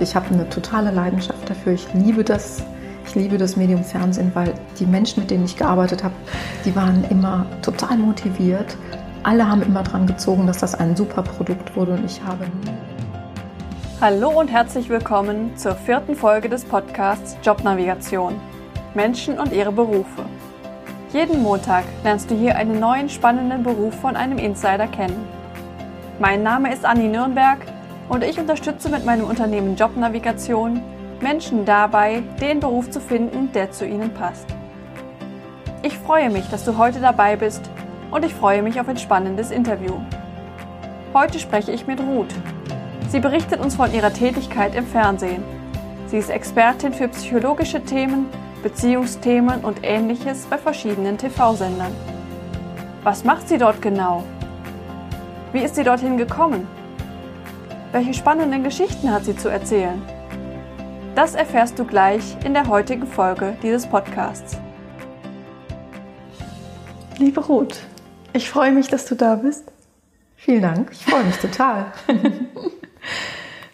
ich habe eine totale Leidenschaft dafür. Ich liebe das. Ich liebe das Medium Fernsehen, weil die Menschen, mit denen ich gearbeitet habe, die waren immer total motiviert. Alle haben immer dran gezogen, dass das ein super Produkt wurde und ich habe Hallo und herzlich willkommen zur vierten Folge des Podcasts Jobnavigation. Menschen und ihre Berufe. Jeden Montag lernst du hier einen neuen spannenden Beruf von einem Insider kennen. Mein Name ist Anni Nürnberg und ich unterstütze mit meinem Unternehmen Jobnavigation Menschen dabei, den Beruf zu finden, der zu ihnen passt. Ich freue mich, dass du heute dabei bist und ich freue mich auf ein spannendes Interview. Heute spreche ich mit Ruth. Sie berichtet uns von ihrer Tätigkeit im Fernsehen. Sie ist Expertin für psychologische Themen, Beziehungsthemen und ähnliches bei verschiedenen TV-Sendern. Was macht sie dort genau? Wie ist sie dorthin gekommen? Welche spannenden Geschichten hat sie zu erzählen? Das erfährst du gleich in der heutigen Folge dieses Podcasts. Liebe Ruth, ich freue mich, dass du da bist. Vielen Dank, ich freue mich total.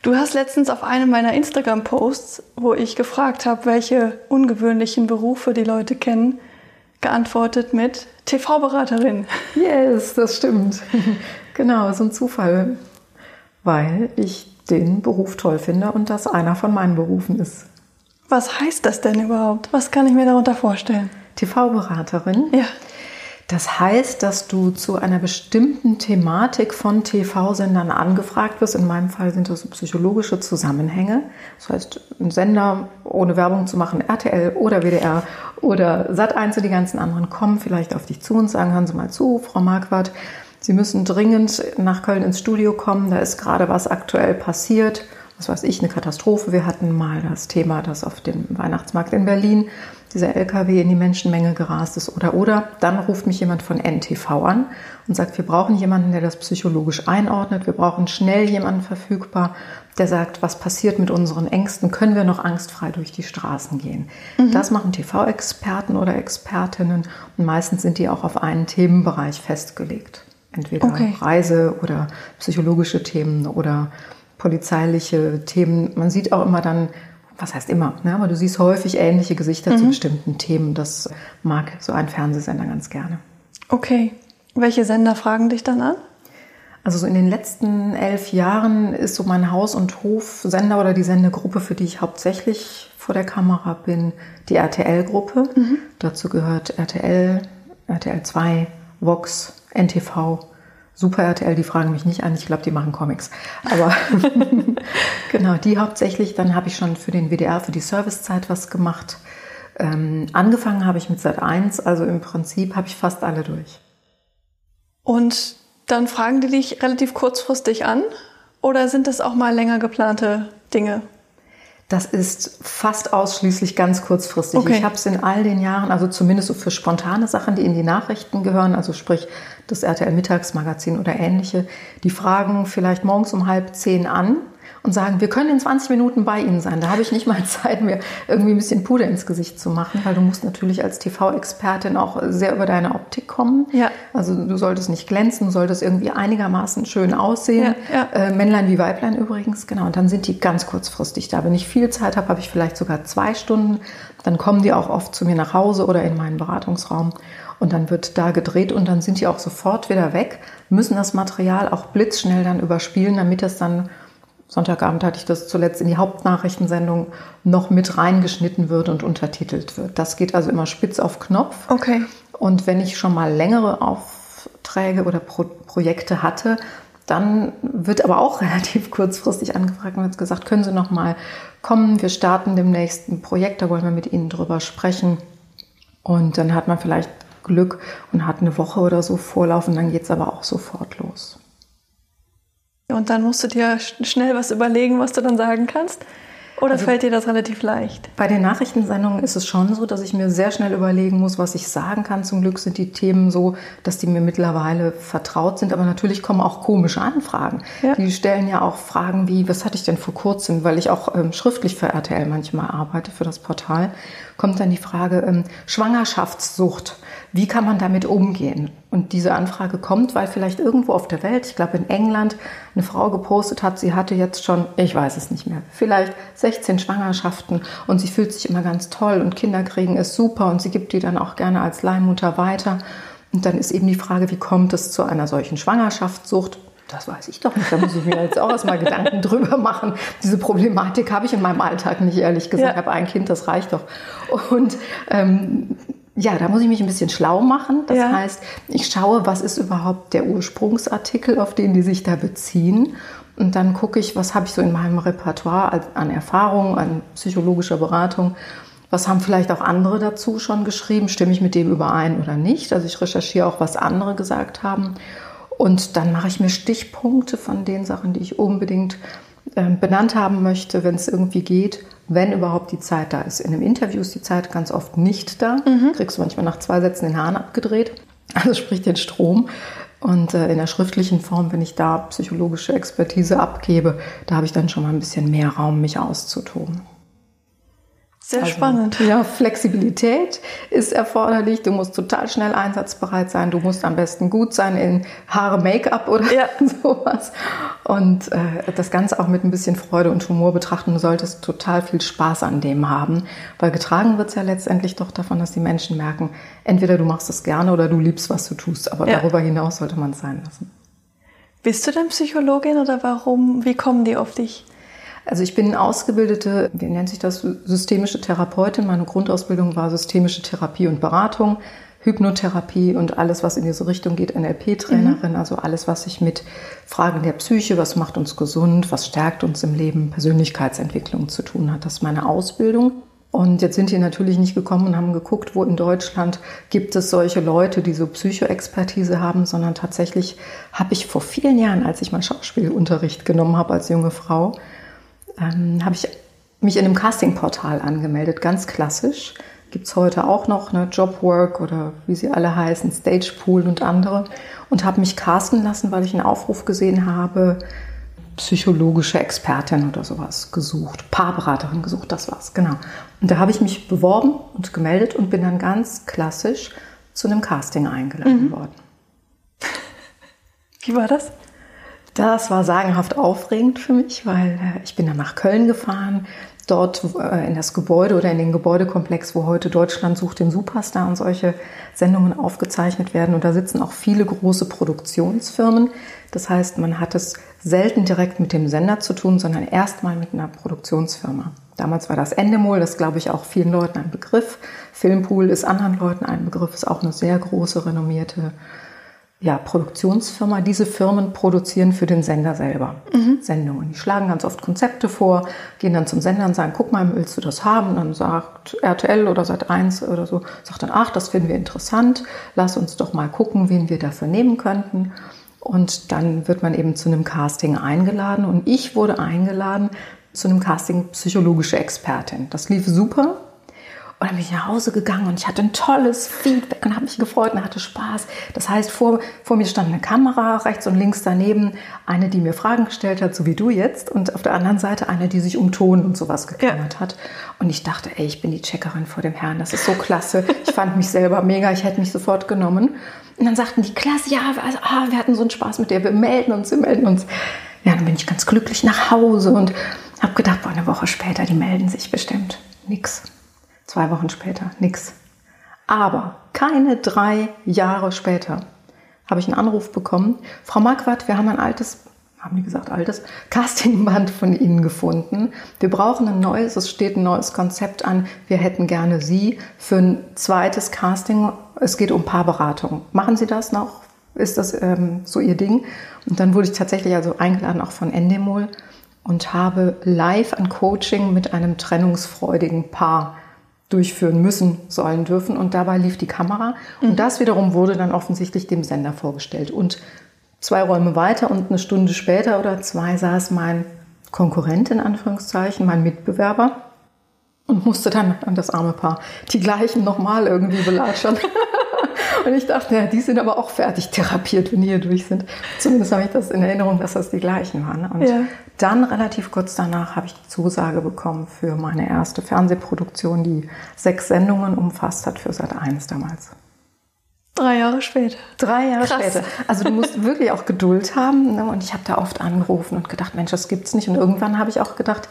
Du hast letztens auf einem meiner Instagram-Posts, wo ich gefragt habe, welche ungewöhnlichen Berufe die Leute kennen, geantwortet mit TV-Beraterin. Yes, das stimmt. Genau, so ein Zufall weil ich den Beruf toll finde und das einer von meinen Berufen ist. Was heißt das denn überhaupt? Was kann ich mir darunter vorstellen? TV-Beraterin. Ja. Das heißt, dass du zu einer bestimmten Thematik von TV-Sendern angefragt wirst. In meinem Fall sind das psychologische Zusammenhänge. Das heißt, ein Sender, ohne Werbung zu machen, RTL oder WDR oder Sat1 und die ganzen anderen kommen vielleicht auf dich zu und sagen, hören Sie mal zu, Frau Marquardt, Sie müssen dringend nach Köln ins Studio kommen. Da ist gerade was aktuell passiert. Was weiß ich, eine Katastrophe. Wir hatten mal das Thema, dass auf dem Weihnachtsmarkt in Berlin dieser LKW in die Menschenmenge gerast ist oder oder. Dann ruft mich jemand von NTV an und sagt, wir brauchen jemanden, der das psychologisch einordnet. Wir brauchen schnell jemanden verfügbar, der sagt, was passiert mit unseren Ängsten? Können wir noch angstfrei durch die Straßen gehen? Mhm. Das machen TV-Experten oder Expertinnen und meistens sind die auch auf einen Themenbereich festgelegt. Entweder okay. Reise oder psychologische Themen oder polizeiliche Themen. Man sieht auch immer dann, was heißt immer, ne? aber du siehst häufig ähnliche Gesichter mhm. zu bestimmten Themen. Das mag so ein Fernsehsender ganz gerne. Okay. Welche Sender fragen dich dann an? Also so in den letzten elf Jahren ist so mein Haus- und Hofsender oder die Sendegruppe, für die ich hauptsächlich vor der Kamera bin, die RTL-Gruppe. Mhm. Dazu gehört RTL, RTL 2, Vox, NTV, Super RTL, die fragen mich nicht an, ich glaube, die machen Comics. Aber genau, die hauptsächlich. Dann habe ich schon für den WDR, für die Servicezeit was gemacht. Ähm, angefangen habe ich mit Sat 1, also im Prinzip habe ich fast alle durch. Und dann fragen die dich relativ kurzfristig an oder sind das auch mal länger geplante Dinge? Das ist fast ausschließlich ganz kurzfristig. Okay. Ich habe es in all den Jahren, also zumindest so für spontane Sachen, die in die Nachrichten gehören, also sprich das RTL Mittagsmagazin oder ähnliche, die fragen vielleicht morgens um halb zehn an und sagen, wir können in 20 Minuten bei Ihnen sein. Da habe ich nicht mal Zeit, mir irgendwie ein bisschen Puder ins Gesicht zu machen, weil du musst natürlich als TV-Expertin auch sehr über deine Optik kommen. Ja. Also du solltest nicht glänzen, du solltest irgendwie einigermaßen schön aussehen. Ja, ja. Äh, Männlein wie Weiblein übrigens, genau. Und dann sind die ganz kurzfristig da. Wenn ich viel Zeit habe, habe ich vielleicht sogar zwei Stunden. Dann kommen die auch oft zu mir nach Hause oder in meinen Beratungsraum. Und dann wird da gedreht und dann sind die auch sofort wieder weg, müssen das Material auch blitzschnell dann überspielen, damit es dann Sonntagabend hatte ich das zuletzt in die Hauptnachrichtensendung noch mit reingeschnitten wird und untertitelt wird. Das geht also immer spitz auf Knopf. Okay. Und wenn ich schon mal längere Aufträge oder Pro Projekte hatte, dann wird aber auch relativ kurzfristig angefragt und wird gesagt, können Sie noch mal kommen, wir starten demnächst ein Projekt, da wollen wir mit Ihnen drüber sprechen. Und dann hat man vielleicht Glück und hat eine Woche oder so Vorlauf und dann geht es aber auch sofort los. Und dann musst du dir schnell was überlegen, was du dann sagen kannst. Oder also fällt dir das relativ leicht? Bei den Nachrichtensendungen ist es schon so, dass ich mir sehr schnell überlegen muss, was ich sagen kann. Zum Glück sind die Themen so, dass die mir mittlerweile vertraut sind. Aber natürlich kommen auch komische Anfragen. Ja. Die stellen ja auch Fragen wie, was hatte ich denn vor kurzem, weil ich auch ähm, schriftlich für RTL manchmal arbeite, für das Portal, kommt dann die Frage, ähm, Schwangerschaftssucht wie kann man damit umgehen? Und diese Anfrage kommt, weil vielleicht irgendwo auf der Welt, ich glaube in England, eine Frau gepostet hat, sie hatte jetzt schon, ich weiß es nicht mehr, vielleicht 16 Schwangerschaften und sie fühlt sich immer ganz toll und Kinder kriegen ist super und sie gibt die dann auch gerne als Leihmutter weiter. Und dann ist eben die Frage, wie kommt es zu einer solchen Schwangerschaftssucht? Das weiß ich doch nicht. Da muss ich mir jetzt auch erstmal Gedanken drüber machen. Diese Problematik habe ich in meinem Alltag nicht, ehrlich gesagt. Ja. Ich habe ein Kind, das reicht doch. Und ähm, ja, da muss ich mich ein bisschen schlau machen. Das ja. heißt, ich schaue, was ist überhaupt der Ursprungsartikel, auf den die sich da beziehen. Und dann gucke ich, was habe ich so in meinem Repertoire an Erfahrung, an psychologischer Beratung. Was haben vielleicht auch andere dazu schon geschrieben? Stimme ich mit dem überein oder nicht? Also ich recherchiere auch, was andere gesagt haben. Und dann mache ich mir Stichpunkte von den Sachen, die ich unbedingt äh, benannt haben möchte, wenn es irgendwie geht, wenn überhaupt die Zeit da ist. In einem Interview ist die Zeit ganz oft nicht da. Mhm. Kriegst du manchmal nach zwei Sätzen den Hahn abgedreht. Also sprich den Strom. Und äh, in der schriftlichen Form, wenn ich da psychologische Expertise abgebe, da habe ich dann schon mal ein bisschen mehr Raum, mich auszutoben. Sehr also, spannend. Ja, Flexibilität ist erforderlich. Du musst total schnell einsatzbereit sein. Du musst am besten gut sein in Haare, Make-up oder ja. sowas. Und äh, das Ganze auch mit ein bisschen Freude und Humor betrachten. Du solltest total viel Spaß an dem haben. Weil getragen wird es ja letztendlich doch davon, dass die Menschen merken, entweder du machst es gerne oder du liebst, was du tust. Aber ja. darüber hinaus sollte man es sein lassen. Bist du denn Psychologin oder warum? Wie kommen die auf dich? Also ich bin ausgebildete, wie nennt sich das, systemische Therapeutin. Meine Grundausbildung war systemische Therapie und Beratung, Hypnotherapie und alles, was in diese Richtung geht, NLP-Trainerin, mhm. also alles, was sich mit Fragen der Psyche, was macht uns gesund, was stärkt uns im Leben, Persönlichkeitsentwicklung zu tun hat. Das ist meine Ausbildung. Und jetzt sind die natürlich nicht gekommen und haben geguckt, wo in Deutschland gibt es solche Leute, die so Psychoexpertise haben, sondern tatsächlich habe ich vor vielen Jahren, als ich mal Schauspielunterricht genommen habe als junge Frau, ähm, habe ich mich in einem Castingportal angemeldet, ganz klassisch. Gibt es heute auch noch, ne, Jobwork oder wie sie alle heißen, Stagepool und andere. Und habe mich casten lassen, weil ich einen Aufruf gesehen habe, psychologische Expertin oder sowas gesucht, Paarberaterin gesucht, das war's, genau. Und da habe ich mich beworben und gemeldet und bin dann ganz klassisch zu einem Casting eingeladen mhm. worden. Wie war das? Das war sagenhaft aufregend für mich, weil äh, ich bin dann nach Köln gefahren, dort äh, in das Gebäude oder in den Gebäudekomplex, wo heute Deutschland sucht den Superstar und solche Sendungen aufgezeichnet werden. Und da sitzen auch viele große Produktionsfirmen. Das heißt, man hat es selten direkt mit dem Sender zu tun, sondern erstmal mit einer Produktionsfirma. Damals war das Endemol, das glaube ich auch vielen Leuten ein Begriff. Filmpool ist anderen Leuten ein Begriff, ist auch eine sehr große, renommierte ja, Produktionsfirma. Diese Firmen produzieren für den Sender selber mhm. Sendungen. Die schlagen ganz oft Konzepte vor, gehen dann zum Sender und sagen, guck mal, willst du das haben? Und dann sagt RTL oder Sat1 oder so, sagt dann, ach, das finden wir interessant, lass uns doch mal gucken, wen wir dafür nehmen könnten. Und dann wird man eben zu einem Casting eingeladen und ich wurde eingeladen zu einem Casting psychologische Expertin. Das lief super. Und dann bin ich nach Hause gegangen und ich hatte ein tolles Feedback und habe mich gefreut und hatte Spaß. Das heißt, vor, vor mir stand eine Kamera, rechts und links daneben eine, die mir Fragen gestellt hat, so wie du jetzt, und auf der anderen Seite eine, die sich um Ton und sowas gekümmert ja. hat. Und ich dachte, ey, ich bin die Checkerin vor dem Herrn, das ist so klasse. Ich fand mich selber mega, ich hätte mich sofort genommen. Und dann sagten die, klasse, ja, also, ah, wir hatten so einen Spaß mit dir, wir melden uns, wir melden uns. Ja, dann bin ich ganz glücklich nach Hause und habe gedacht, boah, eine Woche später, die melden sich bestimmt. Nix. Zwei Wochen später, nix. Aber keine drei Jahre später habe ich einen Anruf bekommen. Frau Marquardt, wir haben ein altes, haben die gesagt, altes Castingband von Ihnen gefunden. Wir brauchen ein neues, es steht ein neues Konzept an. Wir hätten gerne Sie für ein zweites Casting. Es geht um Paarberatung. Machen Sie das noch? Ist das ähm, so Ihr Ding? Und dann wurde ich tatsächlich also eingeladen, auch von Endemol und habe live ein Coaching mit einem trennungsfreudigen Paar durchführen müssen, sollen, dürfen. Und dabei lief die Kamera. Und das wiederum wurde dann offensichtlich dem Sender vorgestellt. Und zwei Räume weiter und eine Stunde später oder zwei saß mein Konkurrent in Anführungszeichen, mein Mitbewerber und musste dann an das arme Paar die gleichen nochmal irgendwie belatschern. Und ich dachte, ja, die sind aber auch fertig therapiert, wenn die hier durch sind. Zumindest habe ich das in Erinnerung, dass das die gleichen waren. Und ja. dann relativ kurz danach habe ich die Zusage bekommen für meine erste Fernsehproduktion, die sechs Sendungen umfasst hat für Sat 1 damals. Drei Jahre später. Drei Jahre Krass. später. Also du musst wirklich auch Geduld haben. Ne? Und ich habe da oft angerufen und gedacht, Mensch, das gibt's nicht. Und irgendwann habe ich auch gedacht,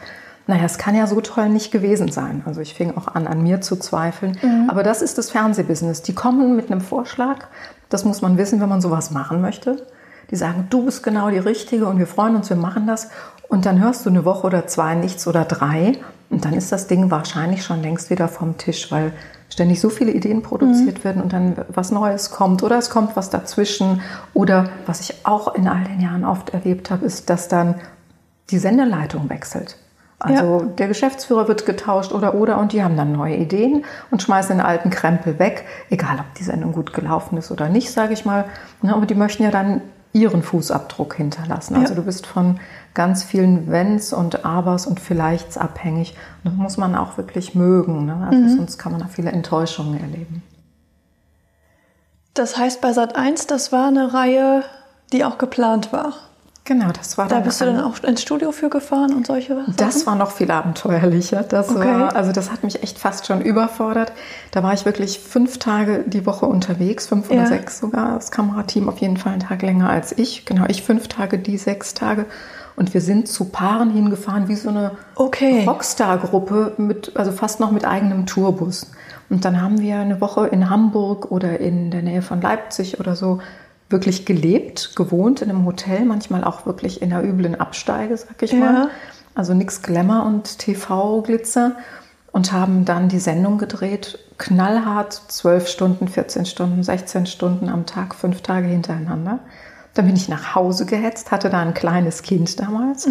naja, es kann ja so toll nicht gewesen sein. Also ich fing auch an, an mir zu zweifeln. Aber das ist das Fernsehbusiness. Die kommen mit einem Vorschlag. Das muss man wissen, wenn man sowas machen möchte. Die sagen, du bist genau die Richtige und wir freuen uns, wir machen das. Und dann hörst du eine Woche oder zwei nichts oder drei. Und dann ist das Ding wahrscheinlich schon längst wieder vom Tisch, weil ständig so viele Ideen produziert werden und dann was Neues kommt oder es kommt was dazwischen. Oder was ich auch in all den Jahren oft erlebt habe, ist, dass dann die Sendeleitung wechselt. Also der Geschäftsführer wird getauscht oder oder und die haben dann neue Ideen und schmeißen den alten Krempel weg, egal ob die Sendung gut gelaufen ist oder nicht, sage ich mal. Ne, Aber die möchten ja dann ihren Fußabdruck hinterlassen. Also Ja. du bist von ganz vielen Wenns und Abers und Vielleichts abhängig. Und das muss man auch wirklich mögen. Ne? Also Sonst kann man da viele Enttäuschungen erleben. Das heißt, bei Sat 1, das war eine Reihe, die auch geplant war. Genau, das war Da dann bist du dann auch ins Studio für gefahren und solche Sachen? Das war noch viel abenteuerlicher. Das Okay. war, also das hat mich echt fast schon überfordert. Da war ich wirklich fünf Tage die Woche unterwegs, fünf oder Ja. sechs sogar. Das Kamerateam auf jeden Fall einen Tag länger als ich. Genau, ich fünf Tage, die sechs Tage. Und wir sind zu Paaren hingefahren, wie so eine Okay. Rockstar-Gruppe, mit, also fast noch mit eigenem Tourbus. Und dann haben wir eine Woche in Hamburg oder in der Nähe von Leipzig oder so wirklich gelebt, gewohnt in einem Hotel, manchmal auch wirklich in einer üblen Absteige, sag ich Ja. mal. Also nichts Glamour und TV-Glitzer. Und haben dann die Sendung gedreht, knallhart, 12 Stunden, 14 Stunden, 16 Stunden am Tag, fünf Tage hintereinander. Dann bin ich nach Hause gehetzt, hatte da ein kleines Kind damals,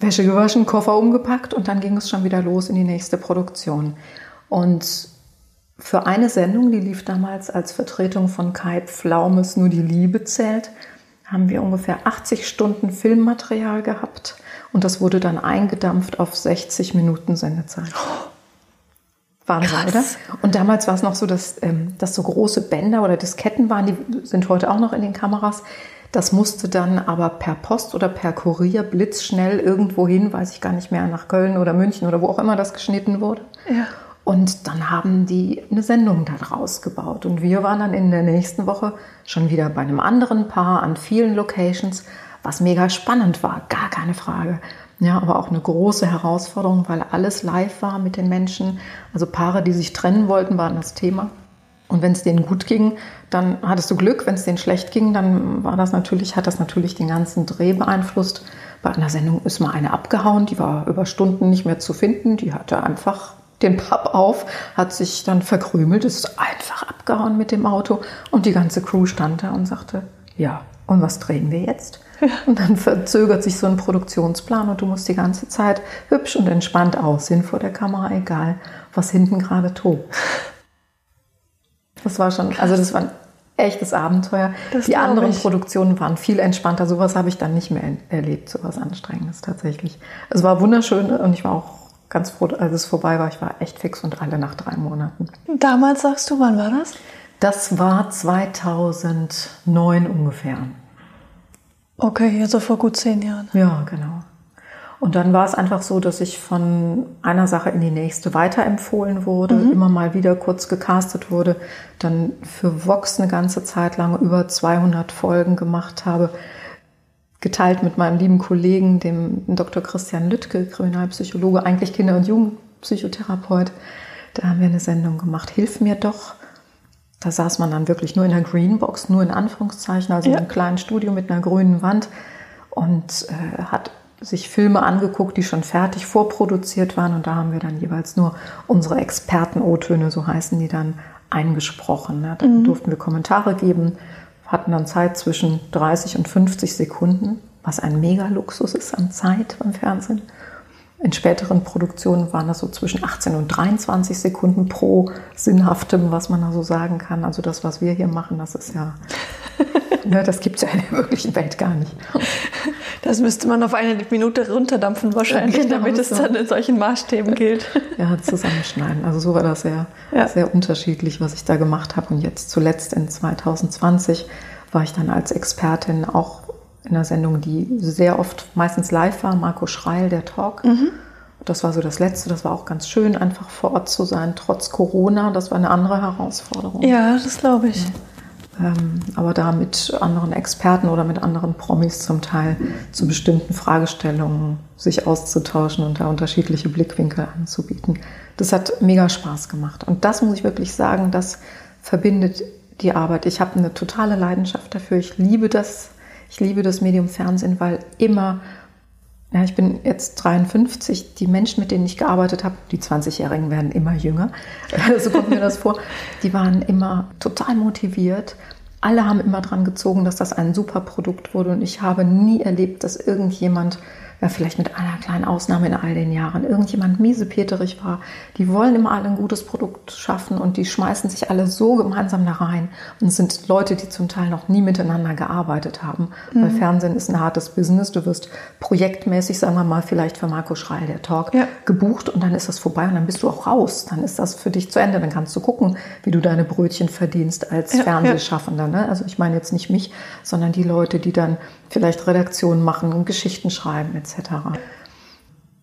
Wäsche gewaschen, Koffer umgepackt und dann ging es schon wieder los in die nächste Produktion. Und für eine Sendung, die lief damals als Vertretung von Kai Pflaumes Nur die Liebe zählt, haben wir ungefähr 80 Stunden Filmmaterial gehabt und das wurde dann eingedampft auf 60 Minuten Sendezeit. Wahnsinn, Krass. oder? Und damals war es noch so, dass, ähm, dass so große Bänder oder Disketten waren, die sind heute auch noch in den Kameras. Das musste dann aber per Post oder per Kurier blitzschnell irgendwo hin, weiß ich gar nicht mehr, nach Köln oder München oder wo auch immer das geschnitten wurde. Ja. Und dann haben die eine Sendung daraus gebaut. Und wir waren dann in der nächsten Woche schon wieder bei einem anderen Paar an vielen Locations, was mega spannend war, gar keine Frage. Ja, aber auch eine große Herausforderung, weil alles live war mit den Menschen. Also Paare, die sich trennen wollten, waren das Thema. Und wenn es denen gut ging, dann hattest du Glück. Wenn es denen schlecht ging, dann war das natürlich, hat das natürlich den ganzen Dreh beeinflusst. Bei einer Sendung ist mal eine abgehauen, die war über Stunden nicht mehr zu finden. Die hatte einfach den Papp auf, hat sich dann verkrümelt, ist einfach abgehauen mit dem Auto und die ganze Crew stand da und sagte, ja, und was drehen wir jetzt? Und dann verzögert sich so ein Produktionsplan und du musst die ganze Zeit hübsch und entspannt aussehen vor der Kamera, egal was hinten gerade tobt. Das war schon, also das war ein echtes Abenteuer. Das die anderen ich. Produktionen waren viel entspannter. Sowas habe ich dann nicht mehr erlebt, sowas Anstrengendes tatsächlich. Es war wunderschön und ich war auch ganz froh, als es vorbei war. Ich war echt fix und alle nach drei Monaten. Damals sagst du, wann war das? Das war 2009 ungefähr. Okay, also vor gut zehn Jahren. Ja, genau. Und dann war es einfach so, dass ich von einer Sache in die nächste weiterempfohlen wurde, immer mal wieder kurz gecastet wurde, dann für Vox eine ganze Zeit lang über 200 Folgen gemacht habe, geteilt mit meinem lieben Kollegen, dem Dr. Christian Lüttke, Kriminalpsychologe, eigentlich Kinder- und Jugendpsychotherapeut. Da haben wir eine Sendung gemacht, Hilf mir doch. Da saß man dann wirklich nur in der Greenbox, nur in Anführungszeichen, also Ja. in einem kleinen Studio mit einer grünen Wand und äh, hat sich Filme angeguckt, die schon fertig vorproduziert waren und da haben wir dann jeweils nur unsere Experten-O-Töne, so heißen die dann, eingesprochen. Ne? Da durften wir Kommentare geben, hatten dann Zeit zwischen 30 und 50 Sekunden, was ein Mega-Luxus ist an Zeit beim Fernsehen. In späteren Produktionen waren das so zwischen 18 und 23 Sekunden pro Sinnhaftem, was man da so sagen kann. Also das, was wir hier machen, das ist ja, ne, das gibt es ja in der wirklichen Welt gar nicht. Das müsste man auf eine Minute runterdampfen wahrscheinlich, Genau damit es so. dann in solchen Maßstäben gilt. Ja, zusammenschneiden. Also so war das sehr, Ja. sehr unterschiedlich, was ich da gemacht habe. Und jetzt zuletzt in 2020 war ich dann als Expertin auch in einer Sendung, die sehr oft meistens live war, Marco Schreil, der Talk. Das war so das Letzte, das war auch ganz schön, einfach vor Ort zu sein, trotz Corona. Das war eine andere Herausforderung. Ja, das glaube ich. ähm, aber da mit anderen Experten oder mit anderen Promis zum Teil zu bestimmten Fragestellungen sich auszutauschen und da unterschiedliche Blickwinkel anzubieten. Das hat mega Spaß gemacht. Und das muss ich wirklich sagen, das verbindet die Arbeit. Ich habe eine totale Leidenschaft dafür. Ich liebe das. Ich liebe das Medium Fernsehen, weil immer ja, ich bin jetzt 53. Die Menschen, mit denen ich gearbeitet habe, die 20-Jährigen werden immer jünger. so kommt mir das vor. Die waren immer total motiviert. Alle haben immer dran gezogen, dass das ein super Produkt wurde. Und ich habe nie erlebt, dass irgendjemand ja, vielleicht mit einer kleinen Ausnahme in all den Jahren, irgendjemand miesepeterig war. Die wollen immer alle ein gutes Produkt schaffen und die schmeißen sich alle so gemeinsam da rein. Und sind Leute, die zum Teil noch nie miteinander gearbeitet haben. Mhm. Weil Fernsehen ist ein hartes Business. Du wirst projektmäßig, sagen wir mal, vielleicht für Marco Schreil, der Talk, ja. gebucht und dann ist das vorbei und dann bist du auch raus. Dann ist das für dich zu Ende. Dann kannst du gucken, wie du deine Brötchen verdienst als ja, Fernsehschaffender. Ne? Also ich meine jetzt nicht mich, sondern die Leute, die dann vielleicht Redaktionen machen und Geschichten schreiben etc.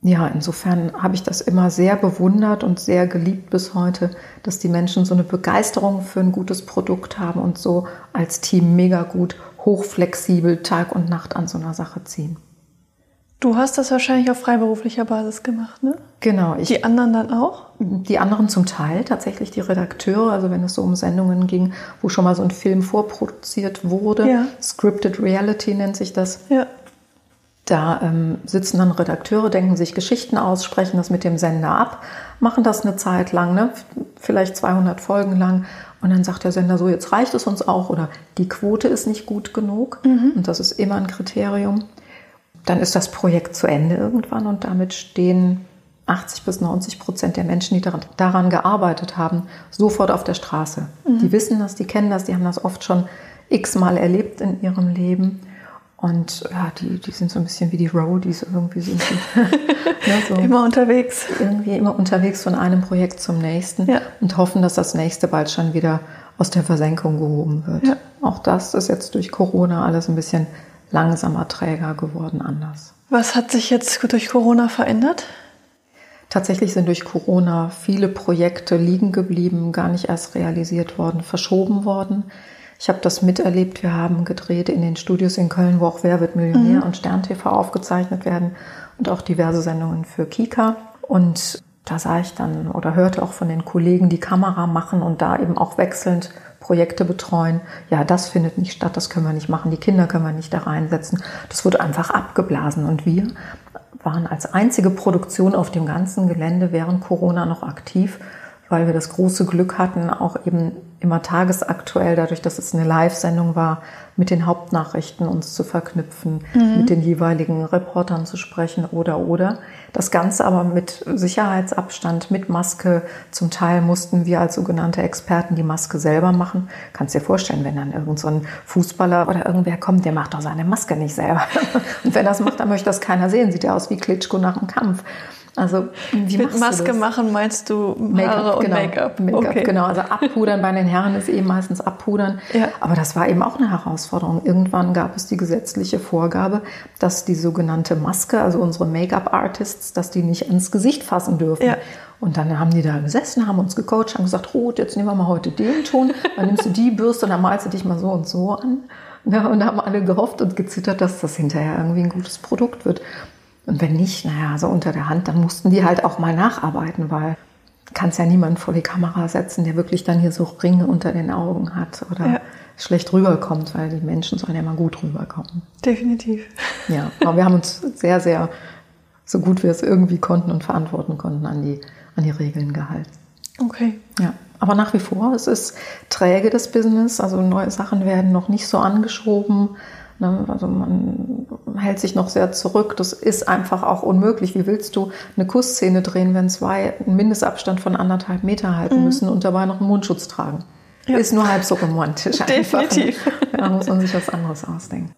Ja, insofern habe ich das immer sehr bewundert und sehr geliebt bis heute, dass die Menschen so eine Begeisterung für ein gutes Produkt haben und so als Team mega gut, hochflexibel Tag und Nacht an so einer Sache ziehen. Du hast das wahrscheinlich auf freiberuflicher Basis gemacht, ne? Genau. Ich, die anderen dann auch? Die anderen zum Teil, tatsächlich die Redakteure, also wenn es so um Sendungen ging, wo schon mal so ein Film vorproduziert wurde. Ja. Scripted Reality nennt sich das. Ja. Da ähm, sitzen dann Redakteure, denken sich Geschichten aus, sprechen das mit dem Sender ab, machen das eine Zeit lang, ne? vielleicht 200 Folgen lang. Und dann sagt der Sender so, jetzt reicht es uns auch oder die Quote ist nicht gut genug. Mhm. Und das ist immer ein Kriterium dann ist das Projekt zu Ende irgendwann und damit stehen 80 bis 90 Prozent der Menschen, die daran, daran gearbeitet haben, sofort auf der Straße. Mhm. Die wissen das, die kennen das, die haben das oft schon x-mal erlebt in ihrem Leben. Und ja, die, die sind so ein bisschen wie die Roadies irgendwie sind die. ne, so immer unterwegs. Irgendwie immer unterwegs von einem Projekt zum nächsten ja. und hoffen, dass das nächste bald schon wieder aus der Versenkung gehoben wird. Ja. Auch das ist jetzt durch Corona alles ein bisschen langsamer träger geworden anders. Was hat sich jetzt durch Corona verändert? Tatsächlich sind durch Corona viele Projekte liegen geblieben, gar nicht erst realisiert worden, verschoben worden. Ich habe das miterlebt. Wir haben gedreht in den Studios in Köln, wo auch Wer wird Millionär mhm. und Stern TV aufgezeichnet werden und auch diverse Sendungen für Kika. Und da sah ich dann oder hörte auch von den Kollegen, die Kamera machen und da eben auch wechselnd Projekte betreuen. Ja, das findet nicht statt, das können wir nicht machen, die Kinder können wir nicht da reinsetzen. Das wurde einfach abgeblasen und wir waren als einzige Produktion auf dem ganzen Gelände während Corona noch aktiv, weil wir das große Glück hatten, auch eben immer tagesaktuell, dadurch, dass es eine Live-Sendung war, mit den Hauptnachrichten uns zu verknüpfen, mhm. mit den jeweiligen Reportern zu sprechen oder oder. Das Ganze aber mit Sicherheitsabstand, mit Maske. Zum Teil mussten wir als sogenannte Experten die Maske selber machen. Kannst dir vorstellen, wenn dann irgend so ein Fußballer oder irgendwer kommt, der macht doch seine Maske nicht selber. Und wenn das macht, dann möchte das keiner sehen. Sieht ja aus wie Klitschko nach dem Kampf. Also wie Mit Maske machen meinst du Haare und genau. Make-up? Make okay. Genau, also abpudern bei den Herren ist eben meistens abpudern. Ja. Aber das war eben auch eine Herausforderung. Irgendwann gab es die gesetzliche Vorgabe, dass die sogenannte Maske, also unsere Make-up-Artists, dass die nicht ans Gesicht fassen dürfen. Ja. Und dann haben die da gesessen, haben uns gecoacht, haben gesagt, Ruth, jetzt nehmen wir mal heute den Ton, dann nimmst du die Bürste und dann malst du dich mal so und so an. Ja, und haben alle gehofft und gezittert, dass das hinterher irgendwie ein gutes Produkt wird. Und wenn nicht, naja, so unter der Hand, dann mussten die halt auch mal nacharbeiten, weil kannst ja niemanden vor die Kamera setzen, der wirklich dann hier so Ringe unter den Augen hat oder ja. schlecht rüberkommt, weil die Menschen sollen ja mal gut rüberkommen. Definitiv. Ja, aber wir haben uns sehr, sehr, so gut wir es irgendwie konnten und verantworten konnten, an die, an die Regeln gehalten. Okay. Ja, aber nach wie vor, es ist träge das Business, also neue Sachen werden noch nicht so angeschoben. Ne? Also man hält sich noch sehr zurück. Das ist einfach auch unmöglich. Wie willst du eine Kussszene drehen, wenn zwei einen Mindestabstand von anderthalb Meter halten mhm. müssen und dabei noch einen Mundschutz tragen? Ja. Ist nur halb so romantisch. Definitiv. Da muss man sich was anderes ausdenken.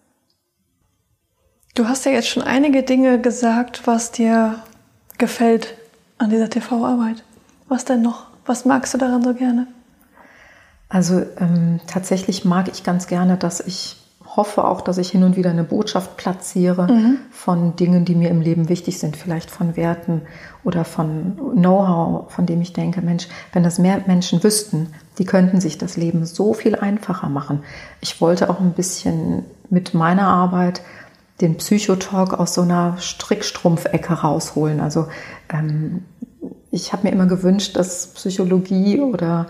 Du hast ja jetzt schon einige Dinge gesagt, was dir gefällt an dieser TV-Arbeit. Was denn noch? Was magst du daran so gerne? Also ähm, tatsächlich mag ich ganz gerne, dass ich hoffe auch, dass ich hin und wieder eine Botschaft platziere Mhm. von Dingen, die mir im Leben wichtig sind, vielleicht von Werten oder von Know-how, von dem ich denke, Mensch, wenn das mehr Menschen wüssten, die könnten sich das Leben so viel einfacher machen. Ich wollte auch ein bisschen mit meiner Arbeit den Psychotalk aus so einer Strickstrumpfecke rausholen. Also ähm, ich habe mir immer gewünscht, dass Psychologie oder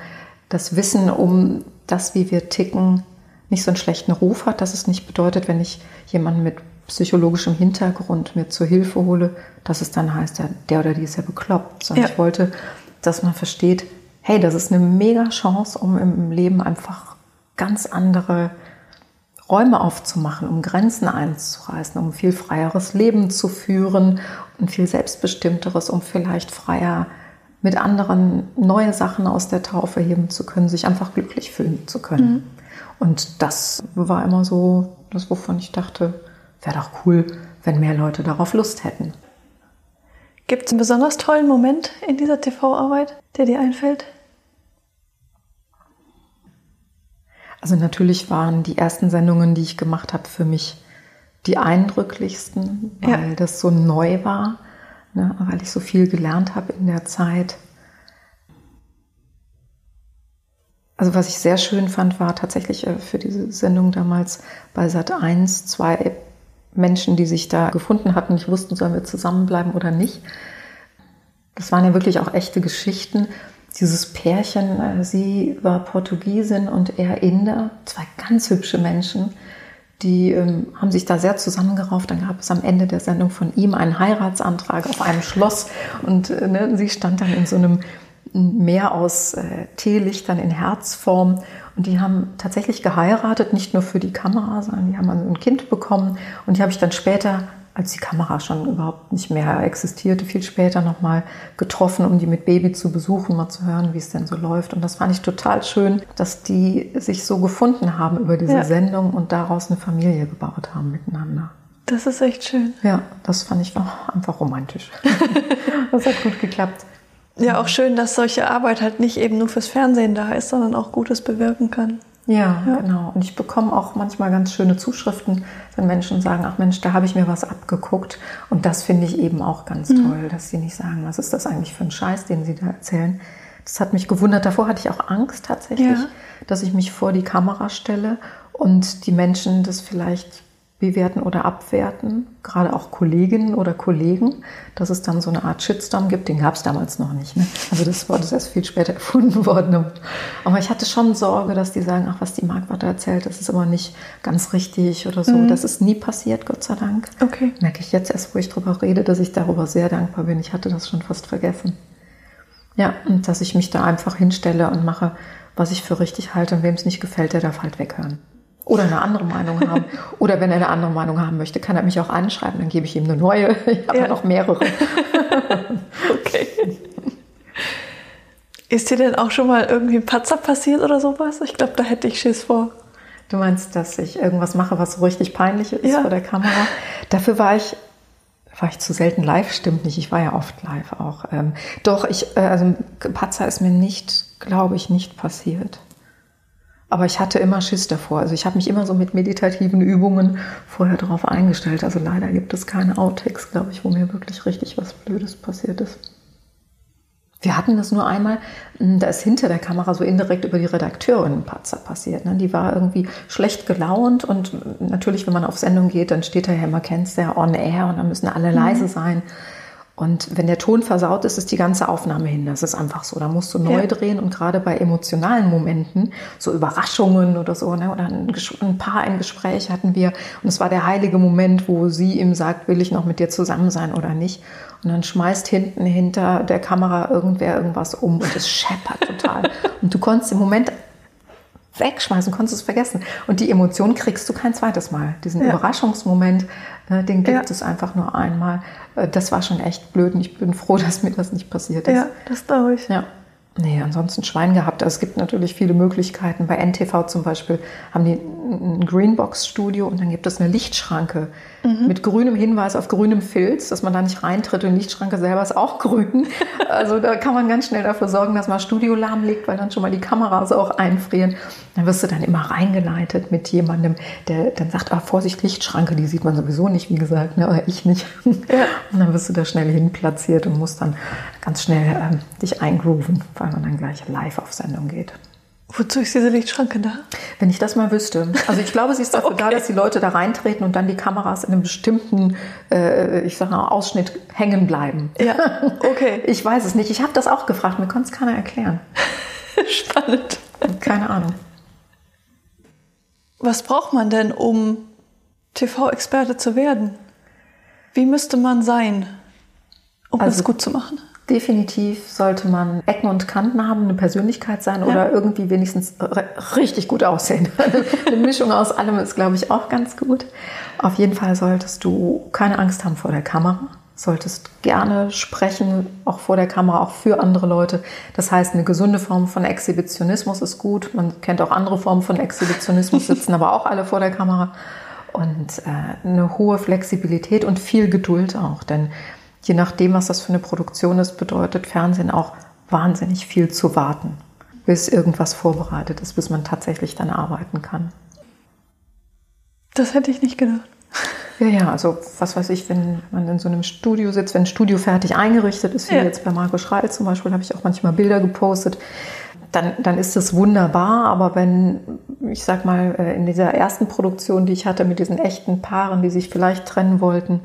das Wissen um das, wie wir ticken, nicht so einen schlechten Ruf hat, dass es nicht bedeutet, wenn ich jemanden mit psychologischem Hintergrund mir zur Hilfe hole, dass es dann heißt, der, der oder die ist ja bekloppt. Sondern Ja. ich wollte, dass man versteht, hey, das ist eine mega Chance, um im Leben einfach ganz andere Räume aufzumachen, um Grenzen einzureißen, um viel freieres Leben zu führen und viel selbstbestimmteres, um vielleicht freier mit anderen neue Sachen aus der Taufe heben zu können, sich einfach glücklich fühlen zu können. Und das war immer so das, wovon ich dachte, wäre doch cool, wenn mehr Leute darauf Lust hätten. Gibt es einen besonders tollen Moment in dieser TV-Arbeit, der dir einfällt? Also natürlich waren die ersten Sendungen, die ich gemacht habe, für mich die eindrücklichsten, weil Ja. das so neu war, ne, weil ich so viel gelernt habe in der Zeit. Also was ich sehr schön fand, war tatsächlich äh, für diese Sendung damals bei Sat 1 zwei Menschen, die sich da gefunden hatten, nicht wussten, sollen wir zusammenbleiben oder nicht. Das waren ja wirklich auch echte Geschichten. Dieses Pärchen, äh, sie war Portugiesin und er Inder, zwei ganz hübsche Menschen, die ähm, haben sich da sehr zusammengerauft. Dann gab es am Ende der Sendung von ihm einen Heiratsantrag auf einem Schloss und äh, ne, sie stand dann in so einem Meer aus äh, Teelichtern in Herzform und die haben tatsächlich geheiratet, nicht nur für die Kamera, sondern die haben also ein Kind bekommen und die habe ich dann später, als die Kamera schon überhaupt nicht mehr existierte, viel später nochmal getroffen, um die mit Baby zu besuchen, mal zu hören, wie es denn so läuft. Und das fand ich total schön, dass die sich so gefunden haben über diese Ja. Sendung und daraus eine Familie gebaut haben miteinander. Das ist echt schön. Ja, das fand ich auch einfach romantisch. das hat gut geklappt. Ja, auch schön, dass solche Arbeit halt nicht eben nur fürs Fernsehen da ist, sondern auch Gutes bewirken kann. Ja, Ja. genau. Und ich bekomme auch manchmal ganz schöne Zuschriften, wenn Menschen sagen, ach Mensch, da habe ich mir was abgeguckt. Und das finde ich eben auch ganz toll, dass sie nicht sagen, was ist das eigentlich für ein Scheiß, den sie da erzählen. Das hat mich gewundert. Davor hatte ich auch Angst tatsächlich, Ja. dass ich mich vor die Kamera stelle und die Menschen das vielleicht bewerten oder abwerten, gerade auch Kolleginnen oder Kollegen, dass es dann so eine Art Shitstorm gibt, den gab es damals noch nicht. Ne? Also das Wort ist erst viel später erfunden worden. Aber ich hatte schon Sorge, dass die sagen, ach, was die Marquardt erzählt, das ist aber nicht ganz richtig oder so. Das ist nie passiert, Gott sei Dank. Okay. Merke ich jetzt erst, wo ich drüber rede, dass ich darüber sehr dankbar bin. Ich hatte das schon fast vergessen. Ja, und dass ich mich da einfach hinstelle und mache, was ich für richtig halte. Und wem es nicht gefällt, der darf halt weghören. Oder eine andere Meinung haben. Oder wenn er eine andere Meinung haben möchte, kann er mich auch anschreiben, dann gebe ich ihm eine neue. Ich habe Ja. noch mehrere. Okay. Ist dir denn auch schon mal irgendwie ein Patzer passiert oder sowas? Ich glaube, da hätte ich Schiss vor. Du meinst, dass ich irgendwas mache, was so richtig peinlich ist Ja. vor der Kamera? Dafür war ich, war ich zu selten live, stimmt nicht. Ich war ja oft live auch. Ähm, doch, ich, äh, also Patzer ist mir nicht, glaube ich, nicht passiert. Aber ich hatte immer Schiss davor. Also ich habe mich immer so mit meditativen Übungen vorher darauf eingestellt. Also leider gibt es keine Outtakes, glaube ich, wo mir wirklich richtig was Blödes passiert ist. Wir hatten das nur einmal, mh, da ist hinter der Kamera so indirekt über die Redakteurin ein Patzer passiert. Ne? Die war irgendwie schlecht gelaunt und natürlich, wenn man auf Sendung geht, dann steht da ja immer, kennst du ja, on air und dann müssen alle leise sein. Und wenn der Ton versaut ist, ist die ganze Aufnahme hin. Das ist einfach so. Da musst du neu Ja. drehen und gerade bei emotionalen Momenten, so Überraschungen oder so, ne, oder ein, ein Paar im Gespräch hatten wir und es war der heilige Moment, wo sie ihm sagt, will ich noch mit dir zusammen sein oder nicht. Und dann schmeißt hinten hinter der Kamera irgendwer irgendwas um und es scheppert total. und du konntest im Moment wegschmeißen, konntest es vergessen. Und die Emotion kriegst du kein zweites Mal. Diesen Ja. Überraschungsmoment, äh, den gibt Ja. es einfach nur einmal. Äh, das war schon echt blöd und ich bin froh, dass mir das nicht passiert ist. Ja, das glaube ich. Ja. Nee, ansonsten Schwein gehabt. Also es gibt natürlich viele Möglichkeiten. Bei NTV zum Beispiel haben die ein Greenbox-Studio und dann gibt es eine Lichtschranke mit grünem Hinweis auf grünem Filz, dass man da nicht reintritt. Und die Lichtschranke selber ist auch grün. Also da kann man ganz schnell dafür sorgen, dass man Studio lahmlegt, weil dann schon mal die Kameras auch einfrieren. Dann wirst du dann immer reingeleitet mit jemandem, der dann sagt, ah, Vorsicht, Lichtschranke, die sieht man sowieso nicht, wie gesagt, ne, oder ich nicht. Ja. Und dann wirst du da schnell hin platziert und musst dann ganz schnell ähm, dich eingrooven, weil man dann gleich live auf Sendung geht. Wozu ist diese Lichtschranke da? Wenn ich das mal wüsste. Also ich glaube, sie ist dafür da, Okay. dass die Leute da reintreten und dann die Kameras in einem bestimmten, äh, ich sag mal, Ausschnitt hängen bleiben. Ja, okay. Ich weiß es nicht. Ich habe das auch gefragt. Mir konnte es keiner erklären. Spannend. Keine Ahnung. Was braucht man denn, um TV-Experte zu werden? Wie müsste man sein, um Also- das gut zu machen? Definitiv sollte man Ecken und Kanten haben, eine Persönlichkeit sein oder irgendwie wenigstens richtig gut aussehen. eine Mischung aus allem ist, glaube ich, auch ganz gut. Auf jeden Fall solltest du keine Angst haben vor der Kamera. Solltest gerne sprechen, auch vor der Kamera, auch für andere Leute. Das heißt, eine gesunde Form von Exhibitionismus ist gut. Man kennt auch andere Formen von Exhibitionismus, sitzen aber auch alle vor der Kamera. Und äh, eine hohe Flexibilität und viel Geduld auch. Denn je nachdem, was das für eine Produktion ist, bedeutet Fernsehen auch wahnsinnig viel zu warten, bis irgendwas vorbereitet ist, bis man tatsächlich dann arbeiten kann. Das hätte ich nicht gedacht. Ja, ja, also was weiß ich, wenn man in so einem Studio sitzt, wenn ein Studio fertig eingerichtet ist, wie Ja. jetzt bei Marco Schreil zum Beispiel, habe ich auch manchmal Bilder gepostet, dann, dann ist das wunderbar. Aber wenn, ich sag mal, äh, in dieser ersten Produktion, die ich hatte mit diesen echten Paaren, die sich vielleicht trennen wollten,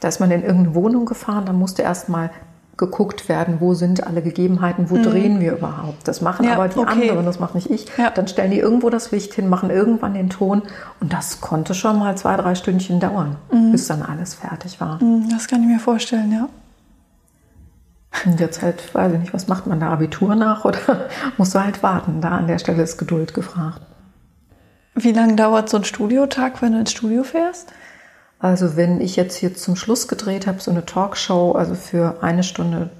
da ist man in irgendeine Wohnung gefahren, dann musste erst mal geguckt werden, wo sind alle Gegebenheiten, wo drehen wir überhaupt. Das machen Ja, aber die okay. anderen, das mache nicht ich. Ja. Dann stellen die irgendwo das Licht hin, machen irgendwann den Ton und das konnte schon mal zwei, drei Stündchen dauern, bis dann alles fertig war. Hm, Das kann ich mir vorstellen, ja. Und jetzt halt, weiß ich nicht, was macht man da, Abitur nach oder musst du halt warten? Da an der Stelle ist Geduld gefragt. Wie lange dauert so ein Studiotag, wenn du ins Studio fährst? Also wenn ich jetzt hier zum Schluss gedreht habe, so eine Talkshow, also für eine Stunde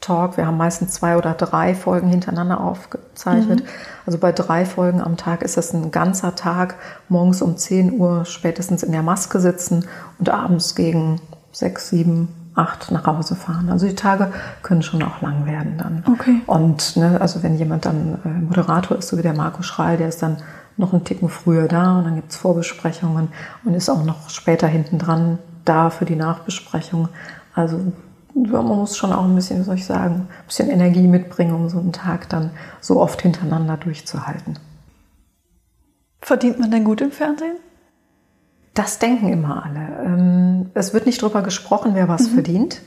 Talk, wir haben meistens zwei oder drei Folgen hintereinander aufgezeichnet. Also bei drei Folgen am Tag ist das ein ganzer Tag, morgens um 10 Uhr spätestens in der Maske sitzen und abends gegen sechs, sieben, acht nach Hause fahren. Also die Tage können schon auch lang werden dann. Okay. Und ne, also wenn jemand dann äh, Moderator ist, so wie der Marco Schreil, der ist dann noch einen Ticken früher da und dann gibt's Vorbesprechungen und ist auch noch später hinten dran da für die Nachbesprechung. Also man muss schon auch ein bisschen, wie soll ich sagen, ein bisschen Energie mitbringen, um so einen Tag dann so oft hintereinander durchzuhalten. Verdient man denn gut im Fernsehen? Das denken immer alle. Ähm, Es wird nicht drüber gesprochen, wer was verdient.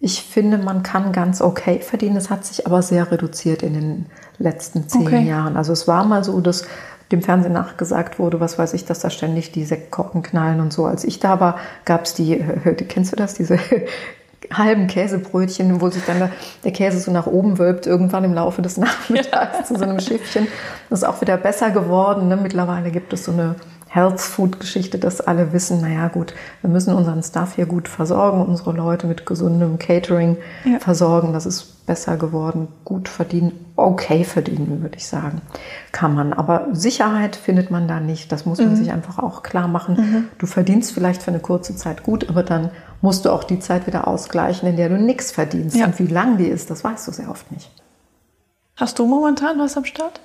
Ich finde, man kann ganz okay verdienen. Es hat sich aber sehr reduziert in den letzten zehn Okay. Jahren. Also es war mal so, dass dem Fernsehen nachgesagt wurde, was weiß ich, dass da ständig die Sektkorken knallen und so. Als ich da war, gab es die, äh, kennst du das, diese halben Käsebrötchen, wo sich dann der, der Käse so nach oben wölbt, irgendwann im Laufe des Nachmittags zu so einem Schiffchen. Das ist auch wieder besser geworden. Ne? Mittlerweile gibt es so eine Health Food Geschichte, dass alle wissen, naja gut, wir müssen unseren Staff hier gut versorgen, unsere Leute mit gesundem Catering Ja. versorgen. Das ist besser geworden, gut verdienen, okay verdienen, würde ich sagen. Kann man. Aber Sicherheit findet man da nicht. Das muss man sich einfach auch klar machen. Du verdienst vielleicht für eine kurze Zeit gut, aber dann musst du auch die Zeit wieder ausgleichen, in der du nichts verdienst. Ja. Und wie lang die ist, das weißt du sehr oft nicht. Hast du momentan was am Start?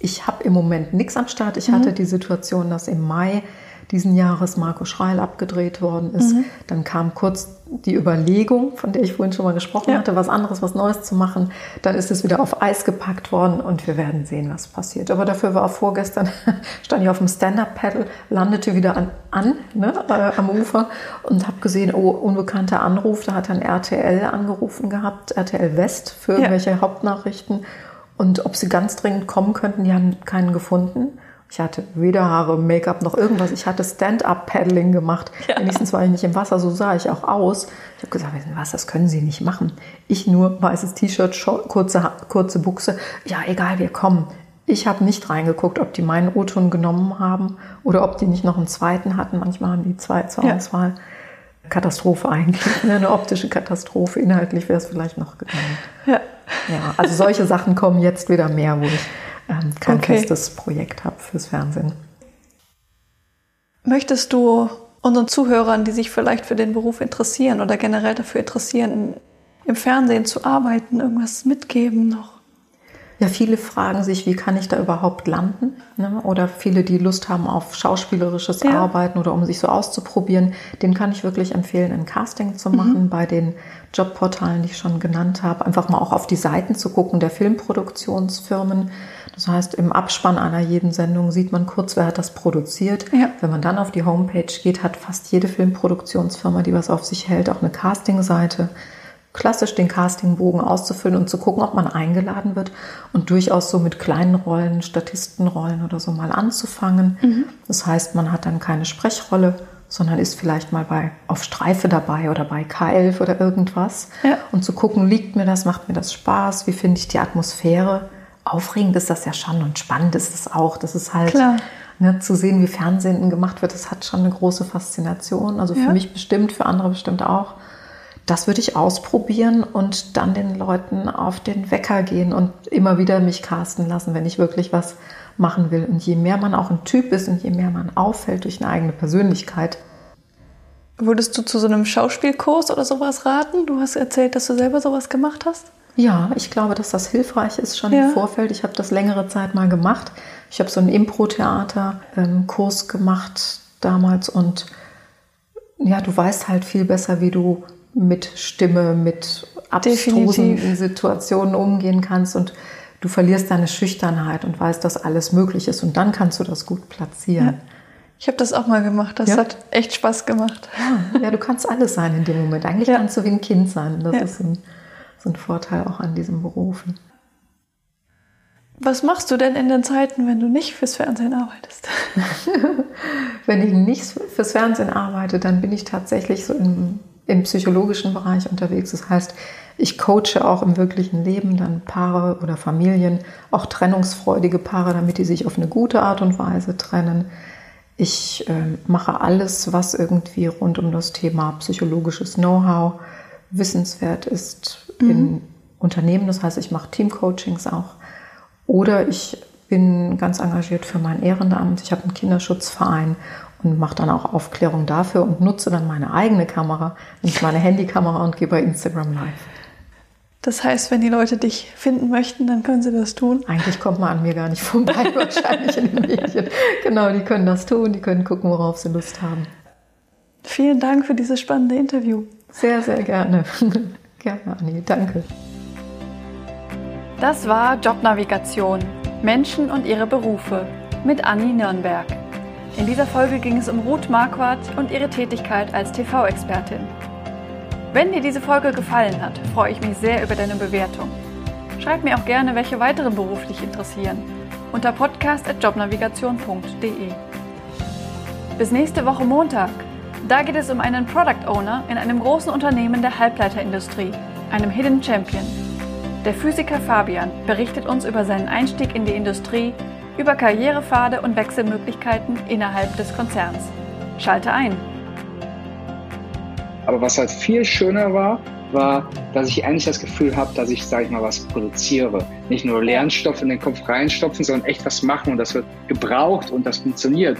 Ich habe im Moment nichts am Start. Ich hatte die Situation, dass im Mai diesen Jahres Marco Schreil abgedreht worden ist. Dann kam kurz die Überlegung, von der ich vorhin schon mal gesprochen Ja. hatte, was anderes, was Neues zu machen. Dann ist es wieder auf Eis gepackt worden und wir werden sehen, was passiert. Aber dafür war vorgestern, stand ich auf dem Stand-Up-Paddle, landete wieder an, an ne, äh, am Ufer und habe gesehen, oh, unbekannter Anruf. Da hat dann RTL angerufen gehabt, RTL West für irgendwelche Hauptnachrichten. Und ob sie ganz dringend kommen könnten, die haben keinen gefunden. Ich hatte weder Haare, Make-up noch irgendwas. Ich hatte Stand-up-Paddling gemacht. Wenigstens war ich nicht im Wasser, so sah ich auch aus. Ich habe gesagt, was, das können Sie nicht machen. Ich nur weißes T-Shirt, kurze, kurze Buchse. Ja, egal, wir kommen. Ich habe nicht reingeguckt, ob die meinen O-Ton genommen haben oder ob die nicht noch einen zweiten hatten. Manchmal haben die zwei zur Ja. Auswahl. Katastrophe eigentlich, ne? eine optische Katastrophe. Inhaltlich wäre es vielleicht noch gegangen. Ja. Ja, also solche Sachen kommen jetzt wieder mehr, wo ich ähm, kein Okay. festes Projekt habe fürs Fernsehen. möchtest du unseren Zuhörern, die sich vielleicht für den Beruf interessieren oder generell dafür interessieren, im Fernsehen zu arbeiten, irgendwas mitgeben noch? Ja, viele fragen sich, wie kann ich da überhaupt landen? Ne? Oder viele, die Lust haben auf schauspielerisches ja. Arbeiten oder um sich so auszuprobieren, den kann ich wirklich empfehlen, ein Casting zu machen mhm. bei den Jobportalen, die ich schon genannt habe. Einfach mal auch auf die Seiten zu gucken der Filmproduktionsfirmen. Das heißt, im Abspann einer jeden Sendung sieht man kurz, wer hat das produziert. Ja. Wenn man dann auf die Homepage geht, hat fast jede Filmproduktionsfirma, die was auf sich hält, auch eine Casting-Seite klassisch den Castingbogen auszufüllen und zu gucken, ob man eingeladen wird und durchaus so mit kleinen Rollen, Statistenrollen oder so mal anzufangen. Mhm. Das heißt, man hat dann keine Sprechrolle, sondern ist vielleicht mal bei auf Streife dabei oder bei K11 oder irgendwas ja. und zu gucken, liegt mir das, macht mir das Spaß, wie finde ich die Atmosphäre? Aufregend ist das ja schon und spannend ist es auch. Das ist halt ne, zu sehen, wie Fernsehen gemacht wird, das hat schon eine große Faszination. Also für ja. mich bestimmt, für andere bestimmt auch das würde ich ausprobieren und dann den Leuten auf den Wecker gehen und immer wieder mich casten lassen, wenn ich wirklich was machen will. Und je mehr man auch ein Typ ist und je mehr man auffällt durch eine eigene Persönlichkeit. Würdest du zu so einem Schauspielkurs oder sowas raten? Du hast erzählt, dass du selber sowas gemacht hast. Ja, ich glaube, dass das hilfreich ist schon ja. im Vorfeld. Ich habe das längere Zeit mal gemacht. Ich habe so einen Impro-Theater-Kurs gemacht damals und ja, du weißt halt viel besser, wie du mit Stimme, mit abstrusen Situationen umgehen kannst und du verlierst deine Schüchternheit und weißt, dass alles möglich ist und dann kannst du das gut platzieren. Ja. Ich habe das auch mal gemacht. Das ja. hat echt Spaß gemacht. Ja, ja, du kannst alles sein in dem Moment. Eigentlich kannst du wie ein Kind sein. Das ist ein, so ein Vorteil auch an diesem Beruf. Was machst du denn in den Zeiten, wenn du nicht fürs Fernsehen arbeitest? wenn ich nicht fürs Fernsehen arbeite, dann bin ich tatsächlich so im im psychologischen Bereich unterwegs. Das heißt, ich coache auch im wirklichen Leben dann Paare oder Familien, auch trennungsfreudige Paare, damit die sich auf eine gute Art und Weise trennen. Ich äh, mache alles, was irgendwie rund um das Thema psychologisches Know-how wissenswert ist mhm. in Unternehmen. Das heißt, ich mache Teamcoachings auch. Oder ich bin ganz engagiert für mein Ehrenamt. Ich habe einen Kinderschutzverein und mache dann auch Aufklärung dafür und nutze dann meine eigene Kamera, nicht meine Handykamera und gehe bei Instagram live. Das heißt, wenn die Leute dich finden möchten, dann können sie das tun? Eigentlich kommt man an mir gar nicht vorbei, wahrscheinlich in den Medien. Genau, die können das tun, die können gucken, worauf sie Lust haben. Vielen Dank für dieses spannende Interview. Sehr, sehr gerne. gerne, Anni. Danke. Das war Jobnavigation. Menschen und ihre Berufe mit Anni Nürnberg. In dieser Folge ging es um Ruth Marquardt und ihre Tätigkeit als TV-Expertin. Wenn dir diese Folge gefallen hat, freue ich mich sehr über deine Bewertung. Schreib mir auch gerne, welche weiteren Berufe dich interessieren, unter podcast.jobnavigation.de. Bis nächste Woche Montag. Da geht es um einen Product Owner in einem großen Unternehmen der Halbleiterindustrie, einem Hidden Champion. Der Physiker Fabian berichtet uns über seinen Einstieg in die Industrie über Karrierepfade und Wechselmöglichkeiten innerhalb des Konzerns. Schalte ein. Aber was halt viel schöner war, war, dass ich eigentlich das Gefühl habe, dass ich, sage ich mal, was produziere. Nicht nur Lernstoff in den Kopf reinstopfen, sondern echt was machen und das wird gebraucht und das funktioniert.